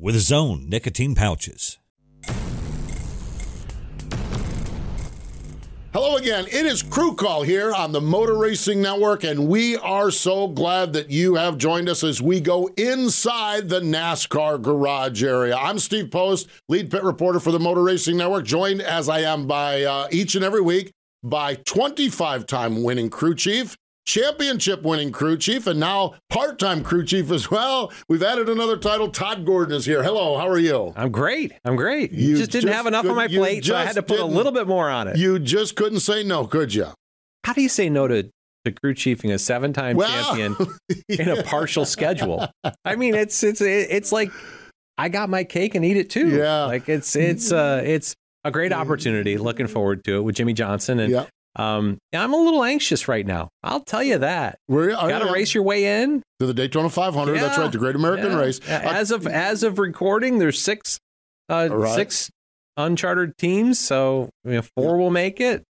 with his own nicotine pouches. Hello again. It is Crew Call here on the Motor Racing Network, and we are so glad that you have joined us as we go inside the NASCAR garage area. I'm Steve Post, lead pit reporter for the Motor Racing Network, joined as I am by uh, each and every week by 25 time winning crew chief championship winning crew chief and now part time crew chief as well. We've added another title. Todd Gordon is here. Hello, how are you? I'm great. I'm great. You, just didn't just have enough on my plate, so I had to put a little bit more on it. You just couldn't say no, could you? How do you say no to to crew chiefing a seven time well, champion yeah. in a partial schedule? I mean, it's it's it's like I got my cake and eat it too. Yeah, like it's it's uh it's a great opportunity. Looking forward to it with Jimmie Johnson and. Um, I'm a little anxious right now. I'll tell you that. We're got to race your way in to the Daytona 500. Yeah, That's right, the Great American yeah. Race. As of as of recording, there's six uh, right. six uncharted teams, so you know, four yeah. will make it.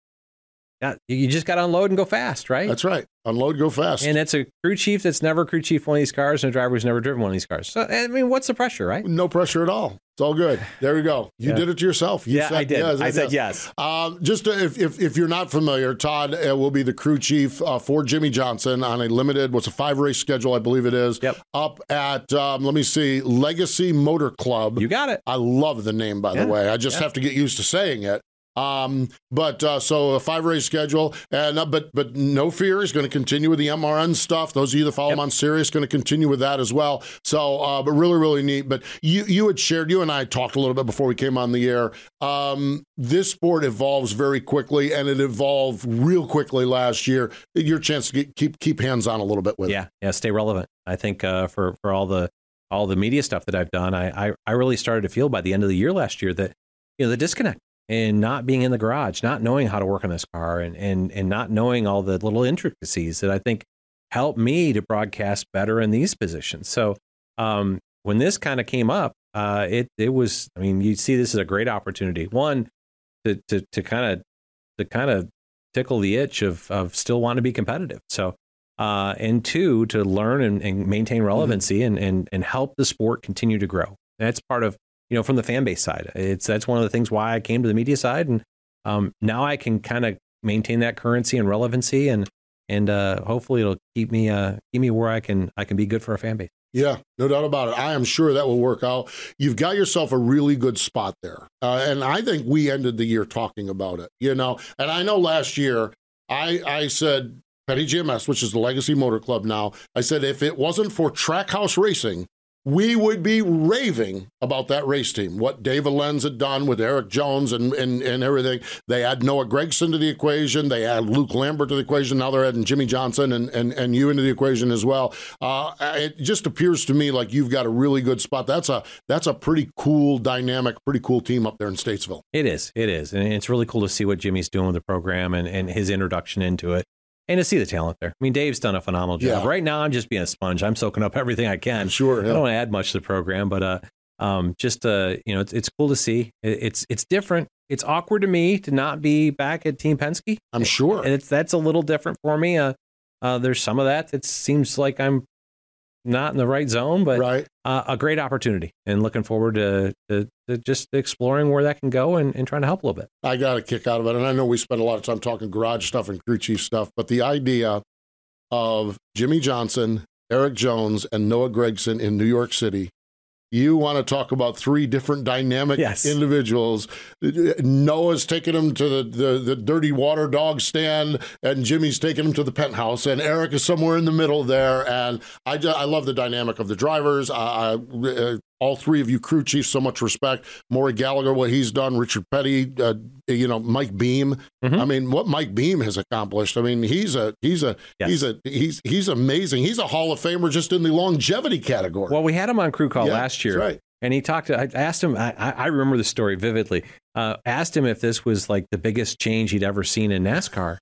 Yeah, you just got to unload and go fast, right? That's right. Unload, go fast. And it's a crew chief that's never crew chief one of these cars, and a driver who's never driven one of these cars. So I mean, what's the pressure, right? No pressure at all. It's all good. There you go. You yeah. did it to yourself. You yeah, said, I did. Yes, I said yes. Um, just to, if, if, if you're not familiar, Todd uh, will be the crew chief uh, for Jimmie Johnson on a limited, what's a five race schedule, I believe it is. Yep. Up at um, let me see, Legacy Motor Club. You got it. I love the name, by yeah. the way. I just yeah. have to get used to saying it. Um, but uh, so a five race schedule, and uh, but but no fear, he's going to continue with the MRN stuff. Those of you that follow yep. him on Sirius going to continue with that as well. So, uh, but really, really neat. But you you had shared, you and I talked a little bit before we came on the air. Um, this sport evolves very quickly, and it evolved real quickly last year. Your chance to get, keep keep hands on a little bit with yeah, it. Yeah, stay relevant. I think uh, for for all the all the media stuff that I've done, I, I I really started to feel by the end of the year last year that you know the disconnect and not being in the garage, not knowing how to work on this car and and and not knowing all the little intricacies that I think helped me to broadcast better in these positions. So um, when this kind of came up, uh, it it was I mean you see this as a great opportunity. One to to to kind of to kind of tickle the itch of of still wanting to be competitive. So uh, and two to learn and, and maintain mm-hmm. relevancy mm-hmm. and, and and help the sport continue to grow. That's part of you know, from the fan base side. It's that's one of the things why I came to the media side, and um, now I can kind of maintain that currency and relevancy, and and uh, hopefully it'll keep me uh, keep me where I can I can be good for a fan base. Yeah, no doubt about it. I am sure that will work out. You've got yourself a really good spot there, uh, and I think we ended the year talking about it. You know, and I know last year I I said Petty GMS, which is the Legacy Motor Club now. I said if it wasn't for Trackhouse Racing, we would be raving about that race team, what Dave Elenz had done with Erik Jones and, and, and everything. They add Noah Gragson to the equation. They add Luke Lambert to the equation. Now they're adding Jimmie Johnson and, and, and you into the equation as well. Uh, it just appears to me like you've got a really good spot. That's a that's a pretty cool, dynamic, pretty cool team up there in Statesville. It is. It is. And it's really cool to see what Jimmie's doing with the program and, and his introduction into it and to see the talent there. I mean, Dave's done a phenomenal job. Yeah. Right now, I'm just being a sponge. I'm soaking up everything I can. Sure, yeah. I don't add much to the program, but uh, um, just uh, you know, it's, it's cool to see. It's it's different. It's awkward to me to not be back at Team Penske. I'm sure, and it's that's a little different for me. Uh, uh, there's some of that It seems like I'm not in the right zone, but right. uh, a great opportunity and looking forward to, to, to, just exploring where that can go and, and trying to help a little bit. I got a kick out of it. And I know we spent a lot of time talking garage stuff and crew chief stuff, but the idea of Jimmie Johnson, Erik Jones, and Noah Gragson in New York City you want to talk about three different dynamic yes. individuals. Noah's taking him to the, the, the, dirty water dog stand, and Jimmie's taking him to the penthouse, and Erik is somewhere in the middle there. And I, I love the dynamic of the drivers. I, uh, all three of you crew chiefs so much respect. Maury Gallagher, what he's done, Richard Petty, uh, you know, Mike Beam. Mm-hmm. I mean, what Mike Beam has accomplished. I mean, he's a he's a yes. he's a he's he's amazing. He's a Hall of Famer just in the longevity category. Well, we had him on crew call yeah, last year, right. and he talked. To, I asked him. I, I remember the story vividly. Uh, asked him if this was like the biggest change he'd ever seen in NASCAR,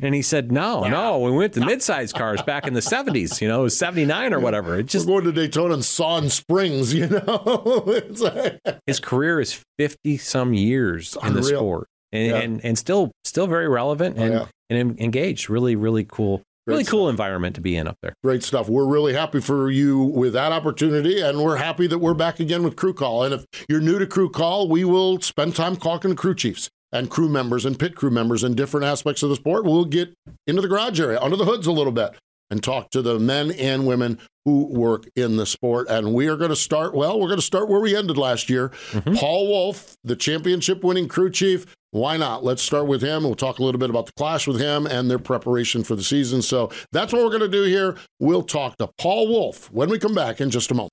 and he said, "No, no. We went to mid-sized cars back in the '70s. You know, it was '79 or whatever. It just We're going to Daytona and Sawn Springs. You know, It's like- his career is 50 some years in the sport, and, Yeah. and and still still very relevant Oh, and yeah. and engaged. Really, really cool. Great really cool environment to be in up there. Great stuff. We're really happy for you with that opportunity, and we're happy that we're back again with Crew Call. And if you're new to Crew Call, we will spend time talking to crew chiefs and crew members and pit crew members in different aspects of the sport. We'll get into the garage area, under the hoods a little bit, and talk to the men and women who work in the sport. And we are going to start, well, we're going to start where we ended last year. Mm-hmm. Paul Wolfe, the championship winning crew chief. Why not? Let's start with him. We'll talk a little bit about the clash with him and their preparation for the season. So that's what we're going to do here. We'll talk to Paul Wolfe when we come back in just a moment.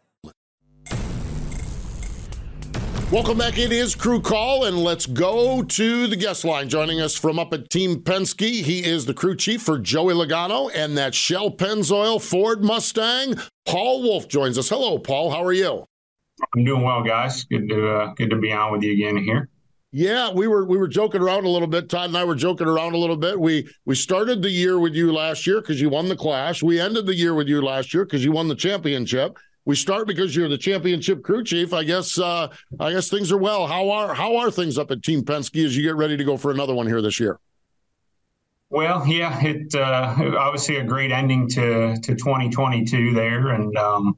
Welcome back. It is Crew Call, and let's go to the guest line. Joining us from up at Team Penske, he is the crew chief for Joey Logano and that Shell Pennzoil Ford Mustang. Paul Wolfe joins us. Hello, Paul. How are you? I'm doing well, guys. Good to uh, good to be on with you again here. Yeah, we were we were joking around a little bit. Todd and I were joking around a little bit. We we started the year with you last year because you won the Clash. We ended the year with you last year because you won the championship. We start because you're the championship crew chief. I guess uh, I guess things are well. How are how are things up at Team Penske as you get ready to go for another one here this year? Well, yeah, it uh, obviously a great ending to to 2022 there, and um,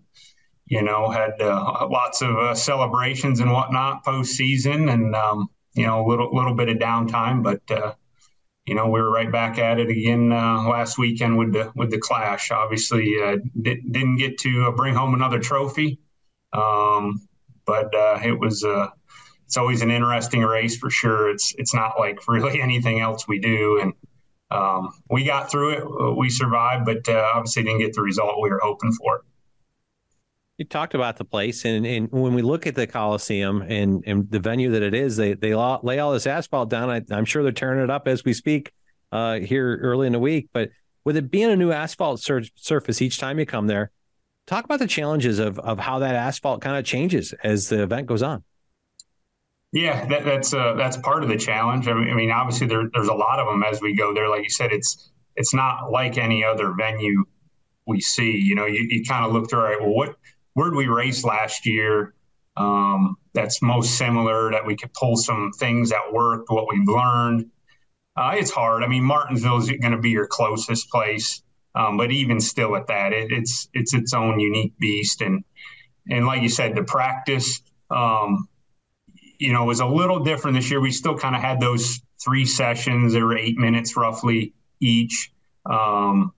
you know had uh, lots of uh, celebrations and whatnot postseason, and um, you know a little little bit of downtime, but uh, you know we were right back at it again uh, last weekend with the with the clash. Obviously, uh, di- didn't get to uh, bring home another trophy, um, but uh, it was. Uh, it's always an interesting race for sure. It's it's not like really anything else we do, and um, we got through it. We survived, but uh, obviously didn't get the result we were hoping for. You talked about the place, and, and when we look at the Coliseum and, and the venue that it is, they they la- lay all this asphalt down. I, I'm sure they're tearing it up as we speak uh, here early in the week. But with it being a new asphalt sur- surface each time you come there, talk about the challenges of of how that asphalt kind of changes as the event goes on. Yeah, that, that's uh, that's part of the challenge. I mean, I mean, obviously there, there's a lot of them as we go there. Like you said, it's it's not like any other venue we see. You know, you, you kind of look through. All right, well, what where did we race last year? Um, that's most similar that we could pull some things that worked, what we've learned. Uh, it's hard. I mean, Martinsville is going to be your closest place, um, but even still, at that, it, it's it's its own unique beast. And and like you said, the practice. Um, you know, was a little different this year. We still kind of had those three sessions. Were eight minutes roughly each. Um,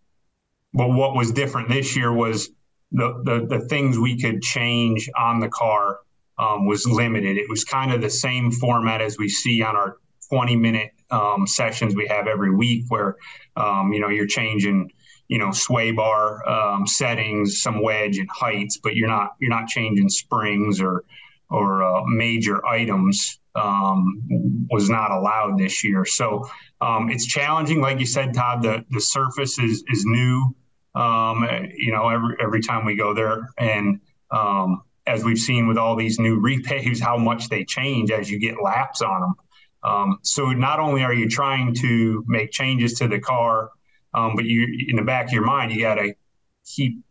but what was different this year was the, the, the things we could change on the car um, was limited. It was kind of the same format as we see on our 20 minute um, sessions we have every week where, um, you know, you're changing, you know, sway bar um, settings, some wedge and heights, but you're not, you're not changing springs or, or uh, major items um, was not allowed this year. So um, it's challenging. Like you said, Todd, the, the surface is, is new, um, you know, every, every time we go there. And um, as we've seen with all these new repaves, how much they change as you get laps on them. Um, so not only are you trying to make changes to the car, um, but you in the back of your mind, you got to keep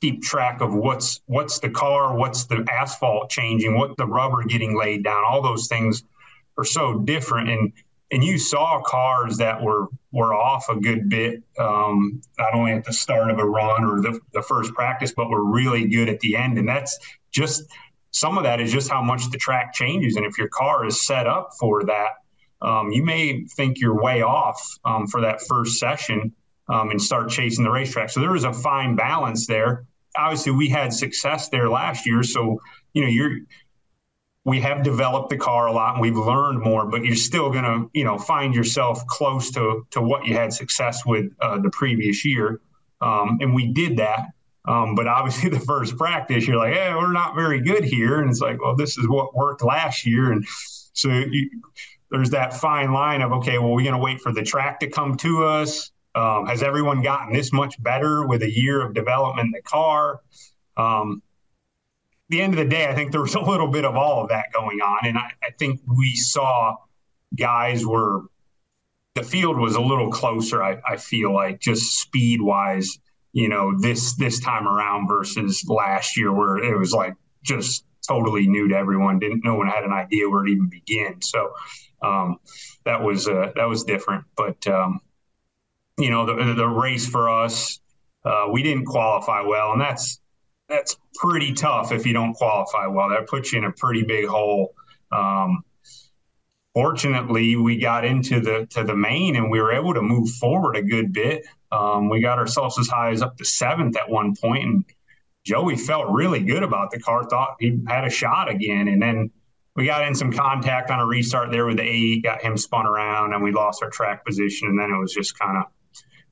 keep track of what's what's the car, what's the asphalt changing, what the rubber getting laid down. All those things are so different, and and you saw cars that were were off a good bit, um, not only at the start of a run or the, the first practice, but were really good at the end. And that's just some of that is just how much the track changes. And if your car is set up for that, um, you may think you're way off um, for that first session um, and start chasing the racetrack. So there was a fine balance there. Obviously, we had success there last year, so you know you're we have developed the car a lot and we've learned more, but you're still going to, you know, find yourself close to, to what you had success with uh, the previous year. Um, and we did that. Um, but obviously, the first practice, you're like, hey, we're not very good here. And it's like, well, this is what worked last year. And so you, there's that fine line of, okay, well, we're going to wait for the track to come to us. Um, has everyone gotten this much better with a year of development in the car? Um, the end of the day, I think there was a little bit of all of that going on. And I, I think we saw guys were, the field was a little closer, I, I feel like, just speed wise, you know, this this time around versus last year where it was like just totally new to everyone. Didn't no one had an idea where to even begin. So um, that was uh, that was different. But um, you know, the the race for us, uh, we didn't qualify well, and that's that's pretty tough if you don't qualify well. That puts you in a pretty big hole. Um, fortunately, we got into the to the main and we were able to move forward a good bit. Um, we got ourselves as high as up to seventh at one point, and Joey felt really good about the car. Thought he had a shot again, and then we got in some contact on a restart there with the eight, got him spun around, and we lost our track position, and then it was just kind of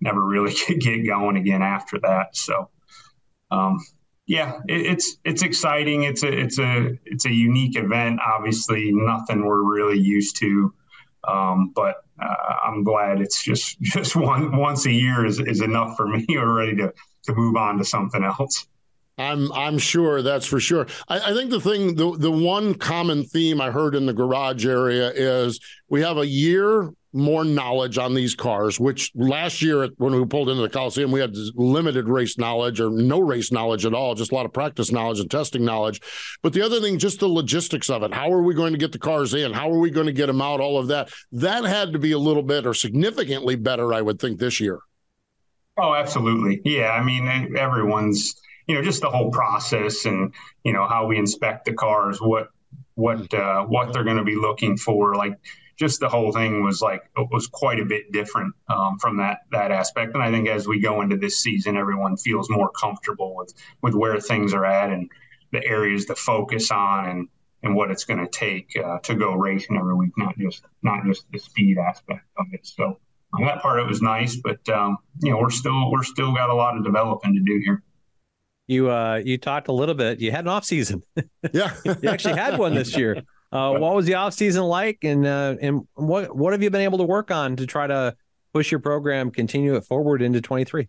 never really get going again after that. So. Um, yeah, it, it's it's exciting. It's a it's a it's a unique event. Obviously, nothing we're really used to, um, but uh, I'm glad it's just just one once a year is, is enough for me. We're ready to to move on to something else. I'm I'm sure that's for sure. I, I, think the thing the the one common theme I heard in the garage area is we have a year more knowledge on these cars, which last year when we pulled into the Coliseum, we had limited race knowledge or no race knowledge at all, just a lot of practice knowledge and testing knowledge. But the other thing, just the logistics of it. How are we going to get the cars in? How are we going to get them out? All of that. That had to be a little bit or significantly better, I would think, this year. Oh, absolutely. Yeah. I mean, everyone's, you know, just the whole process and, you know, how we inspect the cars, what, what, uh, what they're going to be looking for. Like, just the whole thing was like it was quite a bit different um, from that that aspect. And I think as we go into this season, everyone feels more comfortable with with where things are at and the areas to focus on and and what it's going to take uh, to go racing every week, not just not just the speed aspect of it. So on that part, it was nice, but um, you know we're still we're still got a lot of developing to do here. You uh you talked a little bit. You had an off season. Yeah, you actually had one this year. Uh, what was the off season like, and uh, and what what have you been able to work on to try to push your program, continue it forward into twenty three?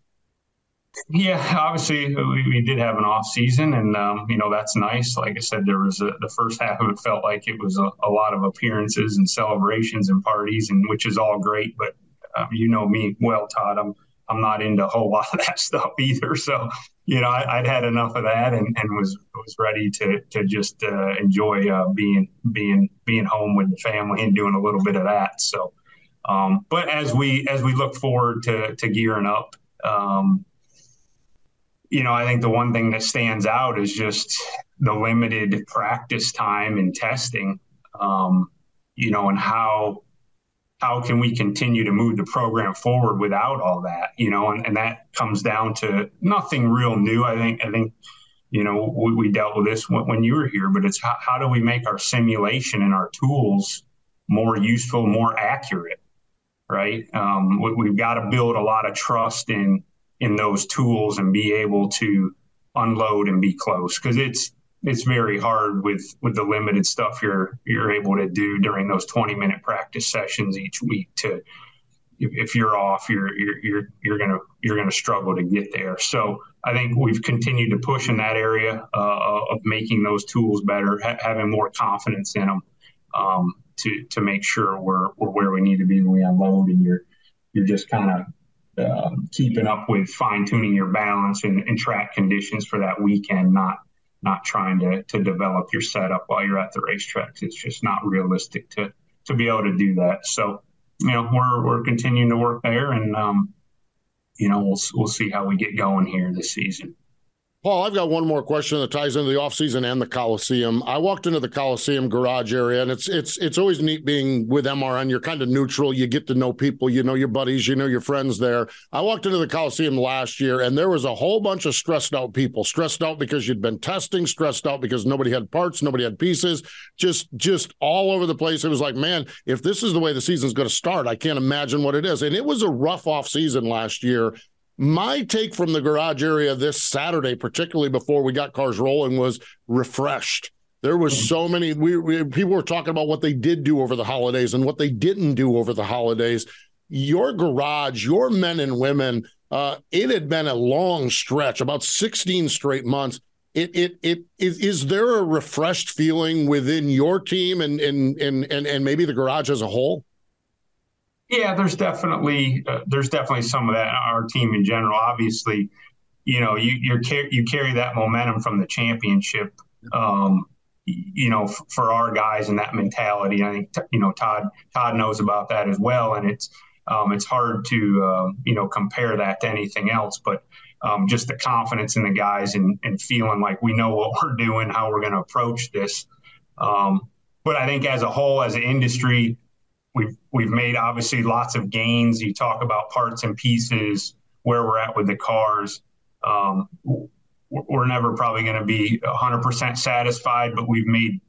Yeah, obviously we, we, did have an off season, and um, you know that's nice. Like I said, there was a, the first half of it felt like it was a, a, lot of appearances and celebrations and parties, and which is all great. But um, you know me well, Todd. I'm I'm not into a whole lot of that stuff either. So, you know, I, would had enough of that and, and was was ready to to just uh, enjoy uh, being being being home with the family and doing a little bit of that. So, um, but as we as we look forward to to gearing up, um, you know, I think the one thing that stands out is just the limited practice time and testing. Um, you know, and how how can we continue to move the program forward without all that you know? And, and that comes down to nothing real new. I think i think you know we, we dealt with this when, when, you were here but it's how, how do we make our simulation and our tools more useful more accurate right? Um, we, have got to build a lot of trust in in those tools and be able to unload and be close because it's it's very hard with with the limited stuff you're you're able to do during those 20 minute practice sessions each week to if, you're off you're you're you're you're gonna you're gonna struggle to get there. So I think we've continued to push in that area uh, of making those tools better ha- having more confidence in them um, to to make sure we're we're where we need to be when we unload and you're you're just kind of uh, keeping up with fine tuning your balance and, and, track conditions for that weekend, not not trying to to develop your setup while you're at the racetracks. It's just not realistic to to be able to do that. So, you know, we're we're continuing to work there, and um, you know, we'll we'll see how we get going here this season. Paul, I've got one more question that ties into the offseason and the Coliseum. I walked into the Coliseum garage area, and it's it's it's always neat being with MRN. You're kind of neutral. You get to know people. You know your buddies. You know your friends there. I walked into the Coliseum last year, and there was a whole bunch of stressed out people. Stressed out because you'd been testing. Stressed out because nobody had parts. Nobody had pieces. Just just all over the place. It was like, man, if this is the way the season's going to start, I can't imagine what it is. And it was a rough off season last year my take from the garage area this Saturday, particularly before we got cars rolling, was refreshed. There was so many. We, we, people were talking about what they did do over the holidays and what they didn't do over the holidays. Your garage, your men and women, uh, it had been a long stretch, about 16 straight months. It, it, it, is, is there a refreshed feeling within your team and, and, and, and, and maybe the garage as a whole? Yeah, there's definitely uh, there's definitely some of that in our team in general. Obviously, you know you you you carry that momentum from the championship. Um, you know, f- for our guys and that mentality, I think you know Todd Todd knows about that as well, and it's um, it's hard to uh, you know compare that to anything else, but um, just the confidence in the guys and, and feeling like we know what we're doing, how we're going to approach this. Um, but I think as a whole, as an industry, We've we've made obviously lots of gains. You talk about parts and pieces, where we're at with the cars. Um, we're never probably going to be 100% satisfied, but we've made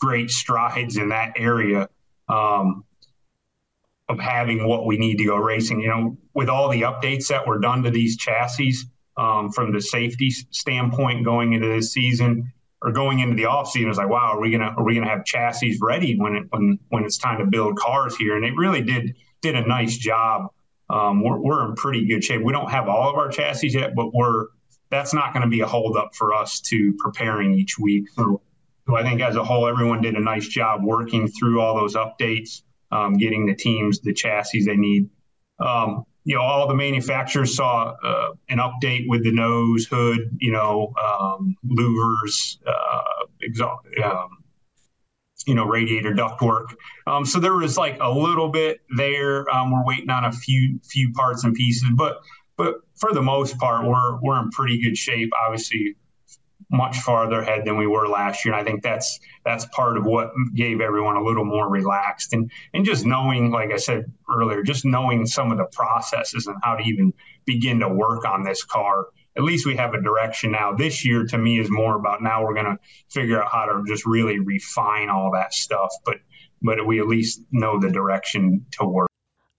great strides in that area um, of having what we need to go racing. You know, with all the updates that were done to these chassis um, from the safety standpoint going into this season, or going into the off season, was like, wow, are we gonna are we gonna have chassis ready when it when when it's time to build cars here? And it really did did a nice job. Um, we're, we're in pretty good shape. We don't have all of our chassis yet, but we're that's not going to be a holdup for us to preparing each week. So, so, I think as a whole, everyone did a nice job working through all those updates, um, getting the teams the chassis they need. Um, you know, all the manufacturers saw uh, an update with the nose, hood, you know, um, louvers, uh, exhaust, um, you know, radiator ductwork. Um, so there was like a little bit there. Um, we're waiting on a few few parts and pieces, but but for the most part, we're we're in pretty good shape. Obviously, much farther ahead than we were last year. And I think that's that's part of what gave everyone a little more relaxed and and just knowing, like I said earlier, just knowing some of the processes and how to even begin to work on this car. At least we have a direction now. This year to me is more about now we're going to figure out how to just really refine all that stuff. But but we at least know the direction to work.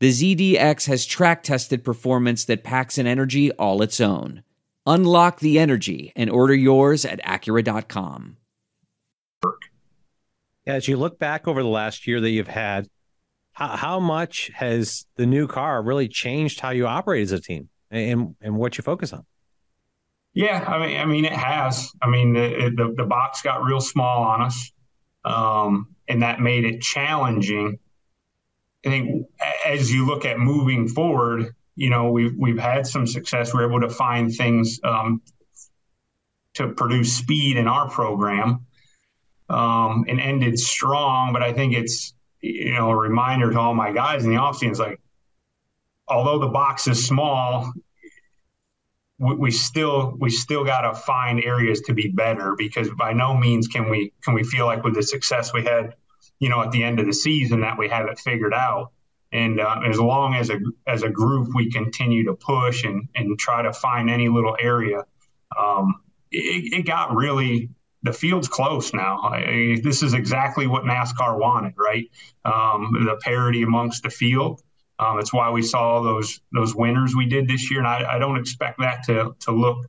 the ZDX has track tested performance that packs an energy all its own. Unlock the energy and order yours at Acura.com. As you look back over the last year that you've had, how, how much has the new car really changed how you operate as a team and, and what you focus on? Yeah, I mean, I mean, it has. I mean, the the, the box got real small on us, um, and that made it challenging I think as you look at moving forward, you know, we've we've had some success. We're able to find things um, to produce speed in our program, um, and ended strong. But I think it's you know a reminder to all my guys in the offseason like, although the box is small, we, we still we still got to find areas to be better because by no means can we can we feel like with the success we had, you know, at the end of the season that we have it figured out. And uh, as long as a as a group we continue to push and and try to find any little area, um, it, it got really the field's close now. I, this is exactly what NASCAR wanted, right? Um, the parity amongst the field. Um, it's why we saw those those winners we did this year, and I, I don't expect that to to look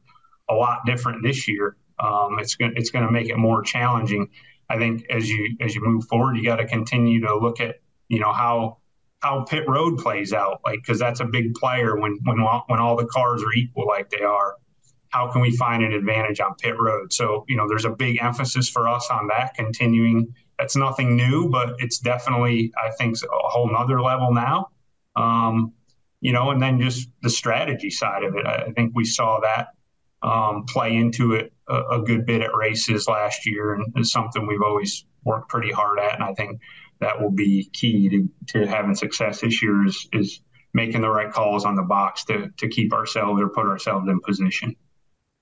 a lot different this year. Um, it's going it's going to make it more challenging. I think as you as you move forward, you got to continue to look at you know how how pit road plays out, like because that's a big player when when when all the cars are equal like they are how can we find an advantage on pit road? So, you know, there's a big emphasis for us on that continuing. That's nothing new, but it's definitely, I think, a whole nother level now. Um, you know, and then just the strategy side of it. I think we saw that um, play into it a, a, good bit at races last year, and it's something we've always worked pretty hard at. And I think that will be key to, to having success this year is, is making the right calls on the box to, to keep ourselves or put ourselves in position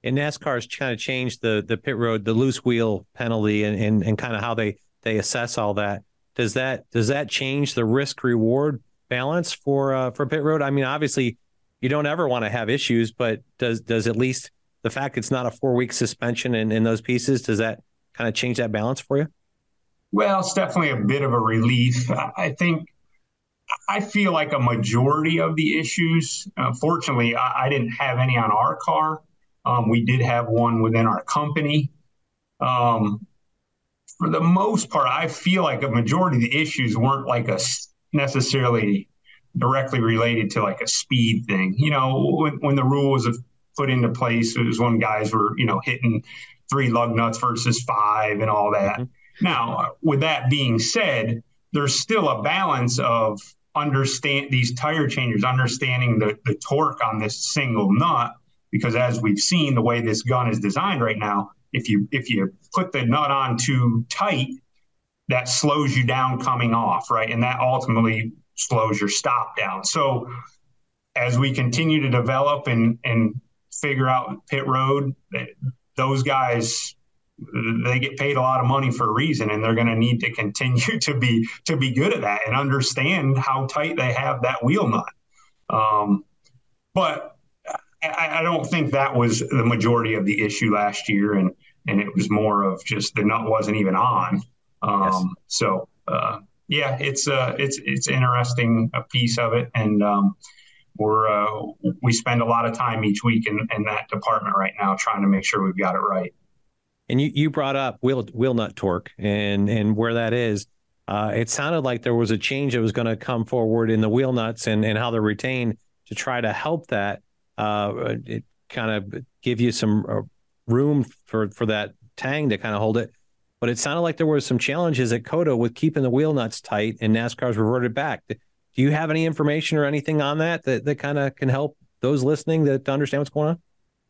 and NASCAR's kind of changed the the pit road, the loose wheel penalty, and and, and kind of how they they assess all that. Does that does that change the risk reward balance for uh, for pit road? I mean, obviously, you don't ever want to have issues, but does does at least the fact it's not a four week suspension in, in those pieces does that kind of change that balance for you? Well, it's definitely a bit of a relief. I think I feel like a majority of the issues, uh, fortunately, I, I, didn't have any on our car. Um, we did have one within our company. Um, for the most part, I feel like a majority of the issues weren't like a necessarily directly related to like a speed thing. You know, when, when the rule was put into place, it was when guys were, you know, hitting three lug nuts versus five and all that. Mm-hmm. Now, with that being said, there's still a balance of understand these tire changers, understanding the, the torque on this single nut because as we've seen the way this gun is designed right now if you if you put the nut on too tight that slows you down coming off right and that ultimately slows your stop down so as we continue to develop and and figure out pit road those guys they get paid a lot of money for a reason and they're going to need to continue to be to be good at that and understand how tight they have that wheel nut um, but I, I, don't think that was the majority of the issue last year, and and it was more of just the nut wasn't even on. Um, yes. So uh, yeah, it's uh, it's it's interesting a piece of it, and um, we're uh, we spend a lot of time each week in, in that department right now trying to make sure we've got it right. And you, you brought up wheel wheel nut torque and and where that is. Uh, it sounded like there was a change that was going to come forward in the wheel nuts and, and how they're retained to try to help that uh, it kind of give you some uh, room for for that tang to kind of hold it. But it sounded like there were some challenges at COTA with keeping the wheel nuts tight, and NASCAR's reverted back. Do you have any information or anything on that that, that kind of can help those listening that to understand what's going on?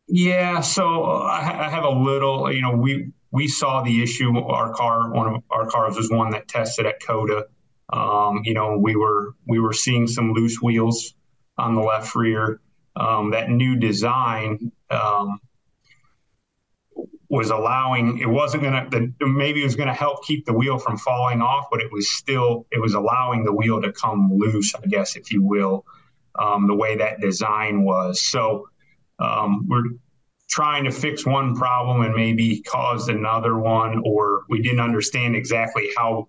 Yeah, so uh, I have a little. You know, we we saw the issue. Our car, one of our cars, was one that tested at COTA. Um, you know, we were we were seeing some loose wheels on the left rear um, that new design um, was allowing it wasn't going to maybe it was going to help keep the wheel from falling off but it was still it was allowing the wheel to come loose i guess if you will um, the way that design was so um, we're trying to fix one problem and maybe caused another one or we didn't understand exactly how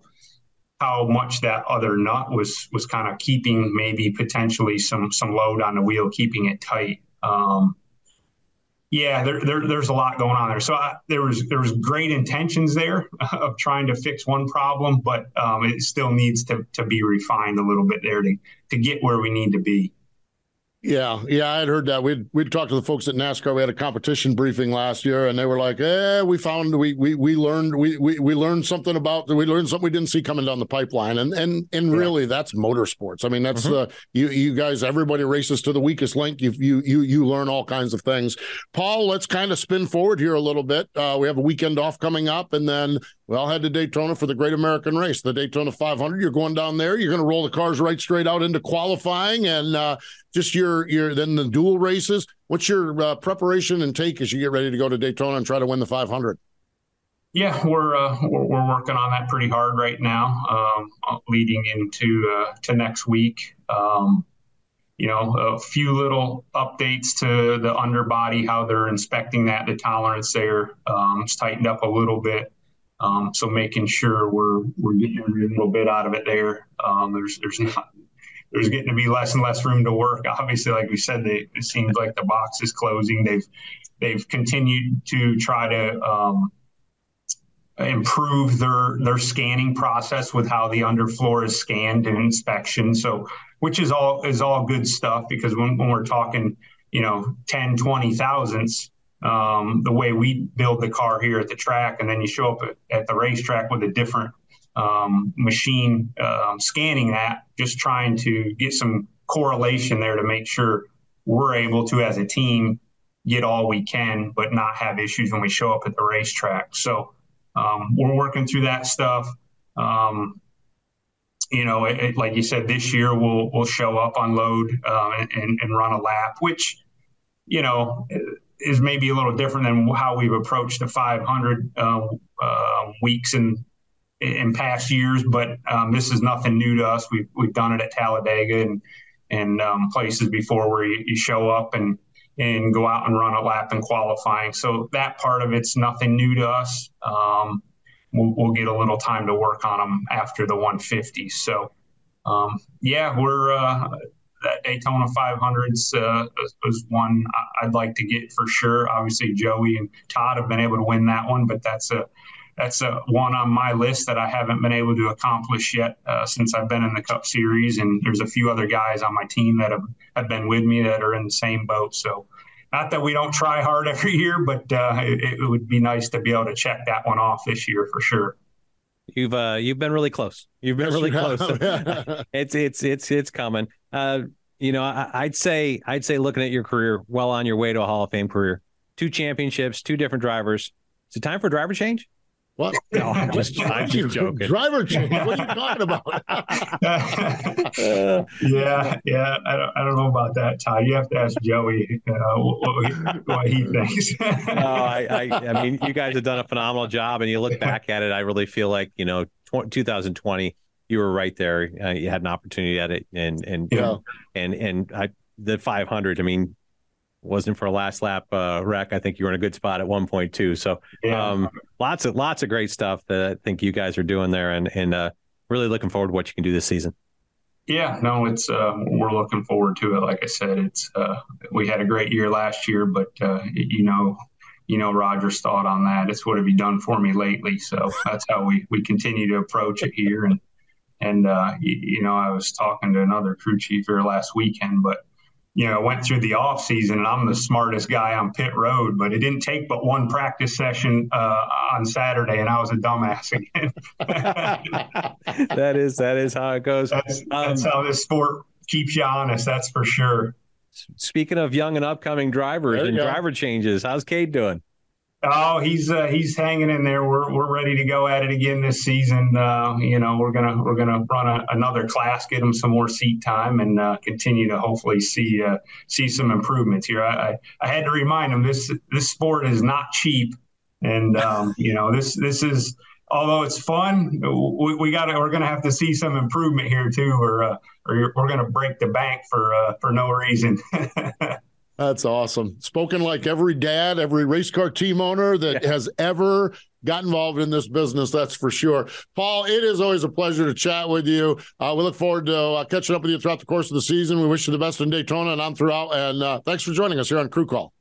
how much that other nut was was kind of keeping maybe potentially some some load on the wheel, keeping it tight. Um, yeah, there, there, there's a lot going on there. So I, there was there was great intentions there of trying to fix one problem, but um, it still needs to to be refined a little bit there to to get where we need to be. Yeah, yeah, I had heard that. We'd we'd talked to the folks at NASCAR. We had a competition briefing last year, and they were like, "Eh, we found we we we learned we we, we learned something about we learned something we didn't see coming down the pipeline." And and and yeah. really, that's motorsports. I mean, that's mm-hmm. the you you guys. Everybody races to the weakest link. You you you you learn all kinds of things. Paul, let's kind of spin forward here a little bit. Uh, we have a weekend off coming up, and then We all head to Daytona for the Great American Race, the Daytona 500. You're going down there. You're going to roll the cars right straight out into qualifying, and uh, just your your then the dual races. What's your uh, preparation and take as you get ready to go to Daytona and try to win the 500? Yeah, we're, uh, we're, we're working on that pretty hard right now, um, leading into uh, to next week. Um, you know, a few little updates to the underbody, how they're inspecting that, the tolerance there um, tightened up a little bit. Um, so making sure we're we're getting every little bit out of it there. Um, there's there's not there's getting to be less and less room to work. Obviously, like we said, they, it seems like the box is closing. They've they've continued to try to um, improve their their scanning process with how the underfloor is scanned and inspection. So which is all is all good stuff because when, when we're talking, you know, 10, 20 thousandths, um, the way we build the car here at the track, and then you show up at, the racetrack with a different um, machine um, scanning that, just trying to get some correlation there to make sure we're able to, as a team, get all we can, but not have issues when we show up at the racetrack. So um, we're working through that stuff. Um, you know, it, like you said, this year we'll we'll show up, unload, uh, and, and run a lap, which you know is maybe a little different than how we've approached the 500 uh, uh, weeks in in past years. But um, this is nothing new to us. We've we've done it at Talladega and and um, places before where you, you, show up and and go out and run a lap in qualifying. So that part of it's nothing new to us. Um, we'll, we'll, get a little time to work on them after the 150. So, um, yeah, we're uh, that Daytona 500s uh, was one I'd like to get for sure. Obviously, Joey and Todd have been able to win that one, but that's a that's a one on my list that I haven't been able to accomplish yet uh, since I've been in the Cup Series. And there's a few other guys on my team that have, have been with me that are in the same boat. So not that we don't try hard every year, but uh, it, it, would be nice to be able to check that one off this year for sure. You've uh, you've been really close. You've been really close. it's it's it's it's coming. Uh, you know, I, would say I'd say looking at your career, well on your way to a Hall of Fame career, two championships, two different drivers. Is it time for driver change? What? No, I'm just, I'm just joking. Driver change. What are you talking about? uh, yeah, yeah. I don't, I don't know about that, Ty. You have to ask Joey uh, what, what, he thinks. no, I, I, I mean, you guys have done a phenomenal job, and you look back at it. I really feel like you know, 2020, you were right there. Uh, you had an opportunity at it, and and yeah. and and I, the 500. I mean, wasn't for a last lap uh, wreck, I think you were in a good spot at 1.2. So yeah. um, lots of lots of great stuff that I think you guys are doing there, and and uh, really looking forward to what you can do this season. Yeah, no, it's uh, we're looking forward to it. Like I said, it's uh, we had a great year last year, but uh, you know, you know Roger's thought on that. It's what have you done for me lately? So that's how we we continue to approach it here. And and uh, you, you know, I was talking to another crew chief here last weekend, but you know, went through the off season and I'm the smartest guy on pit road, but it didn't take but one practice session uh, on Saturday and I was a dumbass again. that is, that is how it goes. That's, that's um, how this sport keeps you honest. That's for sure. Speaking of young and upcoming drivers and go. driver changes, how's Cade doing? Oh, he's uh, he's hanging in there. We're we're ready to go at it again this season. Uh, you know, we're gonna we're gonna run a, another class, get him some more seat time, and uh, continue to hopefully see uh, see some improvements here. I, I had to remind him this this sport is not cheap, and um, you know this this is although it's fun, we, we got we're gonna have to see some improvement here too, or uh, or we're gonna break the bank for uh, for no reason. That's awesome. Spoken like every dad, every race car team owner that yeah. has ever got involved in this business. That's for sure. Paul, it is always a pleasure to chat with you. Uh, we look forward to uh, catching up with you throughout the course of the season. We wish you the best in Daytona and on throughout. And uh, thanks for joining us here on Crew Call.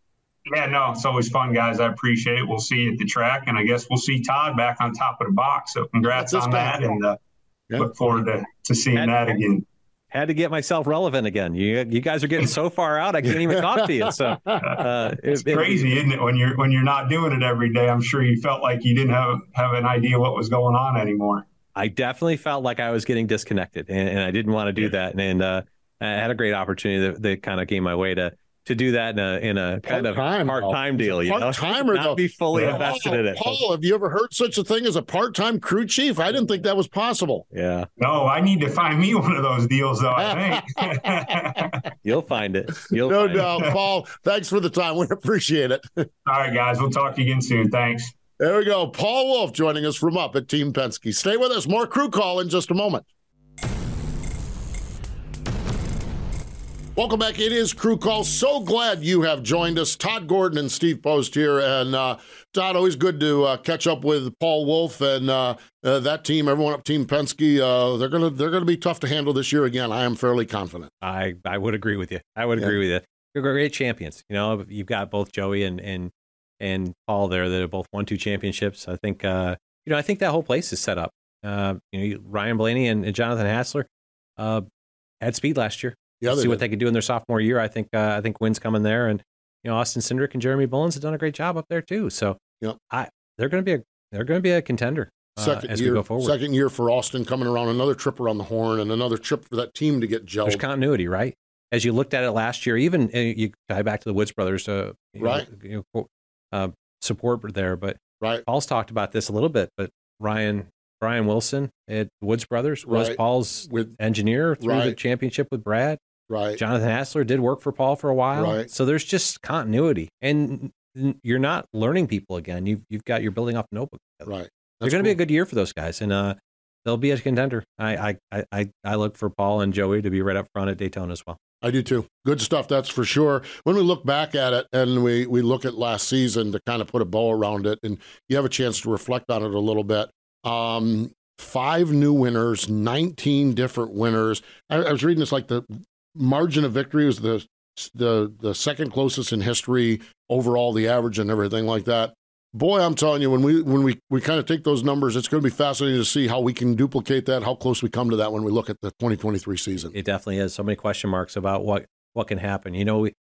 Yeah, no, it's always fun, guys. I appreciate it. We'll see you at the track, and I guess we'll see Todd back on top of the box. So congrats on that, and uh, yeah. look forward to, to seeing and, that again had to get myself relevant again. You you guys are getting so far out, I can't even talk to you. So uh, it's it, crazy, is isn't it? When you're when you're not doing it every day, I'm sure you felt like you didn't have have an idea what was going on anymore. I definitely felt like I was getting disconnected, and, and I didn't want to do that. And, and uh, I had a great opportunity that, that kind of came my way to to do that in a in a kind of Part-time, part time deal. You know, Part-timer, not though. be fully Paul, invested in it. Paul, have you ever heard such a thing as a part-time crew chief? I didn't think that was possible. Yeah, No, I need to find me one of those deals, though. I think. you'll find it. You'll No find doubt, Paul. Thanks for the time. We appreciate it. All right, guys. We'll talk to you again soon. Thanks. There we go. Paul Wolfe joining us from up at Team Penske. Stay with us. More crew call in just a moment. Welcome back. It is Crew Call. So glad you have joined us. Todd Gordon and Steve Post here. And uh, Todd, always good to uh, catch up with Paul Wolfe and uh, uh, that team. Everyone up Team Penske. Uh, they're gonna they're gonna be tough to handle this year again. I am fairly confident. I I would agree with you. I would Yeah. agree with you. You're great champions. You know, you've got both Joey and and and Paul there that have both won two championships. I think uh, you know, I think that whole place is set up. Uh, you know, Ryan Blaney and, and Jonathan Hassler uh, had speed last year. Yeah, see they what they could do in their sophomore year. I think uh, I think wins coming there, and you know, Austin Cindric and Jeremy Bullins have done a great job up there too. So Yep. I they're going to be a they're going to be a contender uh, Second as year, we go forward. second year for Austin coming around. Another trip around the horn and another trip for that team to get There's continuity, right? As you looked at it last year, even uh, you tie back to the Woods brothers, uh, you know, Right. you know, uh, support there. But right. Paul's talked about this a little bit. But Ryan Brian Wilson at Woods Brothers was Right. Paul's With engineer through the championship with Brad. Right. Jonathan Hassler did work for Paul for a while. Right. So there's just continuity, and you're not learning people again. You've you've got you're building off notebook. together. Right. They're going to be a good year for those guys, and uh, they'll be a contender. I, I I I I look for Paul and Joey to be right up front at Daytona as well. I do too. Good stuff, that's for sure. When we look back at it and we, we look at last season to kind of put a bow around it, and you have a chance to reflect on it a little bit. Um, five new winners, 19 different winners. I, I was reading this like the margin of victory was the, the, the second closest in history overall, the average and everything like that. Boy, I'm telling you, when we when we, we kind of take those numbers, it's going to be fascinating to see how we can duplicate that, how close we come to that when we look at the 2023 season. It definitely has so many question marks about what what can happen. You know, we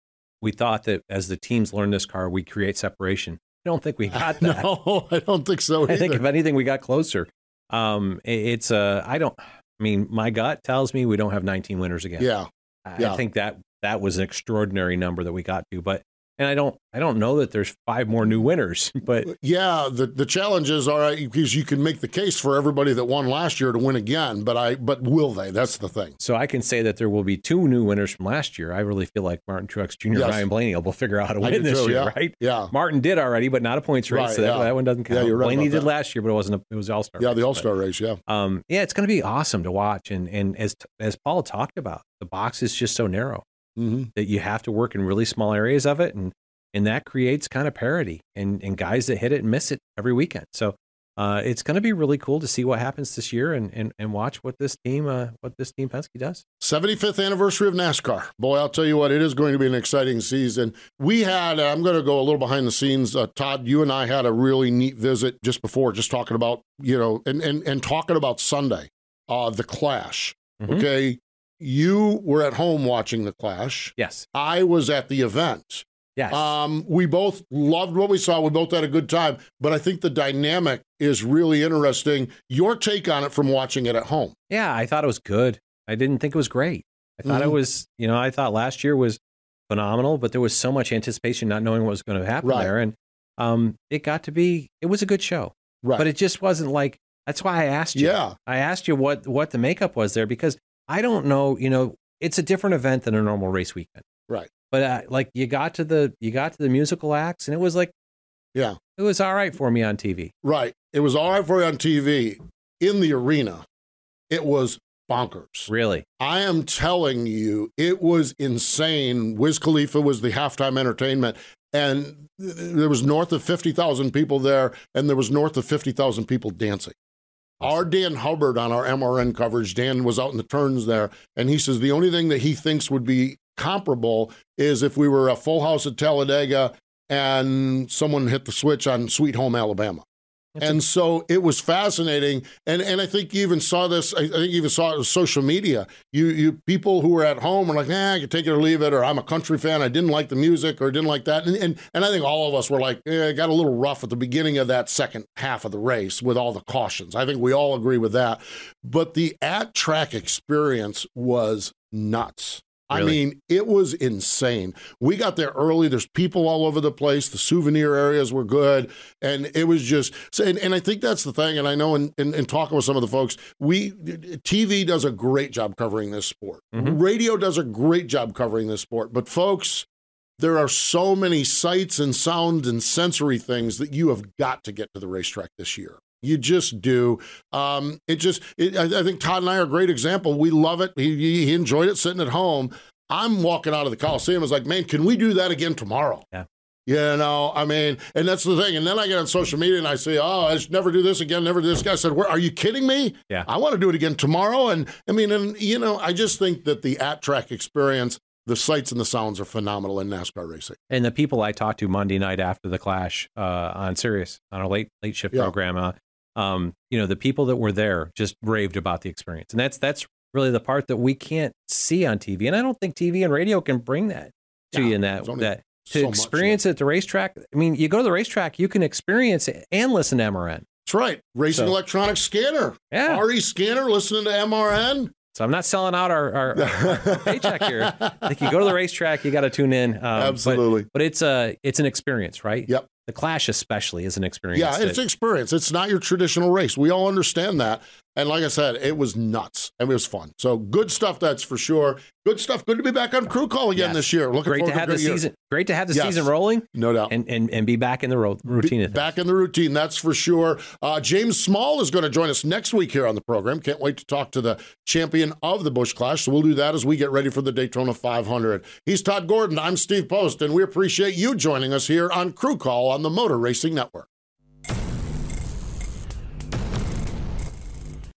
we thought that as the teams learn this car, we create separation. I don't think we got that. No, I don't think so. I think if anything, we got closer. Um, it- it's uh, I don't. I mean, my gut tells me we don't have 19 winners again. Yeah, I, yeah. I think that that was an extraordinary number that we got to, but and I don't I don't know that there's five more new winners, but yeah. The the challenge is all right because you can make the case for everybody that won last year to win again, but I but will they? That's the thing. so I can say that there will be two new winners from last year. I really feel like Martin Truex Jr. and Yes. Ryan Blaney will figure out how to win this year, yeah. right? Yeah, Martin did already, but not a points race, Right, so that, yeah. that one doesn't count. Yeah, you're right Blaney did that. last year, but it wasn't. A, it was All Star. yeah. The All Star race. Yeah, Um, yeah, it's going to be awesome to watch, and and as as Paul talked about, the box is just so narrow hmm that you have to work in really small areas of it, and and that creates kind of parity and and guys that hit it and miss it every weekend. So. Uh, it's going to be really cool to see what happens this year and, and, and watch what this team uh, what this team Penske does. 75th anniversary of NASCAR. Boy, I'll tell you what, it is going to be an exciting season. We had, I'm going to go a little behind the scenes. Uh, Todd, you and I had a really neat visit just before, just talking about, you know, and, and, and talking about Sunday, uh, the Clash. Mhm. Okay. You were at home watching the Clash. Yes, I was at the event. yes, Um, we both loved what we saw. We both had a good time, but I think the dynamic is really interesting. Your take on it from watching it at home. yeah. I thought it was good. I didn't think it was great. I thought it Mhm. was you know I thought last year was phenomenal, but there was so much anticipation, not knowing what was going to happen Right. there, and um, it got to be it was a good show. Right. but it just wasn't like that's why I asked you. Yeah. I asked you what what the makeup was there because I don't know. You know, it's a different event than a normal race weekend. Right. But uh, like you got to the you got to the musical acts and it was like Yeah. it was all right for me on TV. Right. It was all right for you on TV. In the arena, it was bonkers. Really. I am telling you, it was insane. Wiz Khalifa was the halftime entertainment, and there was north of 50,000 people there, and there was north of 50,000 people dancing. Our Dan Hubbard on our MRN coverage, Dan was out in the turns there, and he says the only thing that he thinks would be comparable is if we were a full house at Talladega and someone hit the switch on Sweet Home Alabama. And so it was fascinating, and and I think you even saw this. I I think you even saw it on social media. You you people who were at home were like, nah, I can take it or leave it, or I'm a country fan. I didn't like the music or didn't like that, and and, and I think all of us were like, eh, it got a little rough at the beginning of that second half of the race with all the cautions. I think we all agree with that. But the at track experience was nuts. I mean, it was insane. We got there early. There's people all over the place. The souvenir areas were good. And it was just, and, and I think that's the thing. And I know in, in, in, talking with some of the folks, we, TV does a great job covering this sport. Mm-hmm. Radio does a great job covering this sport. But folks, there are so many sights and sounds and sensory things that you have got to get to the racetrack this year. You just do. Um, it just, it, I, I, think Todd and I are a great example. We love it. He, he enjoyed it sitting at home. I'm walking out of the Coliseum. I was like, man, can we do that again tomorrow? Yeah. You know, I mean, and that's the thing. And then I get on social media and I say, "Oh, I should never do this again. Never do this." Guy said, "Where are you kidding me? Yeah, I want to do it again tomorrow." And I mean, and you know, I just think that the at track experience the sights and the sounds are phenomenal in NASCAR racing. And the people I talked to Monday night after the clash uh, on Sirius on a late late shift yeah. program, uh, um, you know, the people that were there just raved about the experience, and that's that's really the part that we can't see on TV. And I don't think TV and radio can bring that to yeah, you in that that to so experience much, yeah. it at the racetrack. I mean, you go to the racetrack, you can experience it and listen to MRN. That's right. Racing so, electronic scanner. Yeah. RE scanner, listening to MRN. So I'm not selling out our, our, our paycheck here. Like you go to the racetrack, you got to tune in. Um, Absolutely. But, but, it's a it's an experience, right? Yep. The Clash especially is an experience. Yeah, it's an experience. It's not your traditional race. We all understand that. And like I said, it was nuts and it was fun. So good stuff, that's for sure. Good stuff. Good to be back on crew call again yes. this year. Looking great to have to the year. season. Great to have the yes. season rolling, no doubt, and and, and be back in the ro- routine. Back in the routine, that's for sure. Uh, James Small is going to join us next week here on the program. Can't wait to talk to the champion of the Busch Clash. So we'll do that as we get ready for the Daytona 500. He's Todd Gordon. I'm Steve Post, and we appreciate you joining us here on Crew Call on the Motor Racing Network.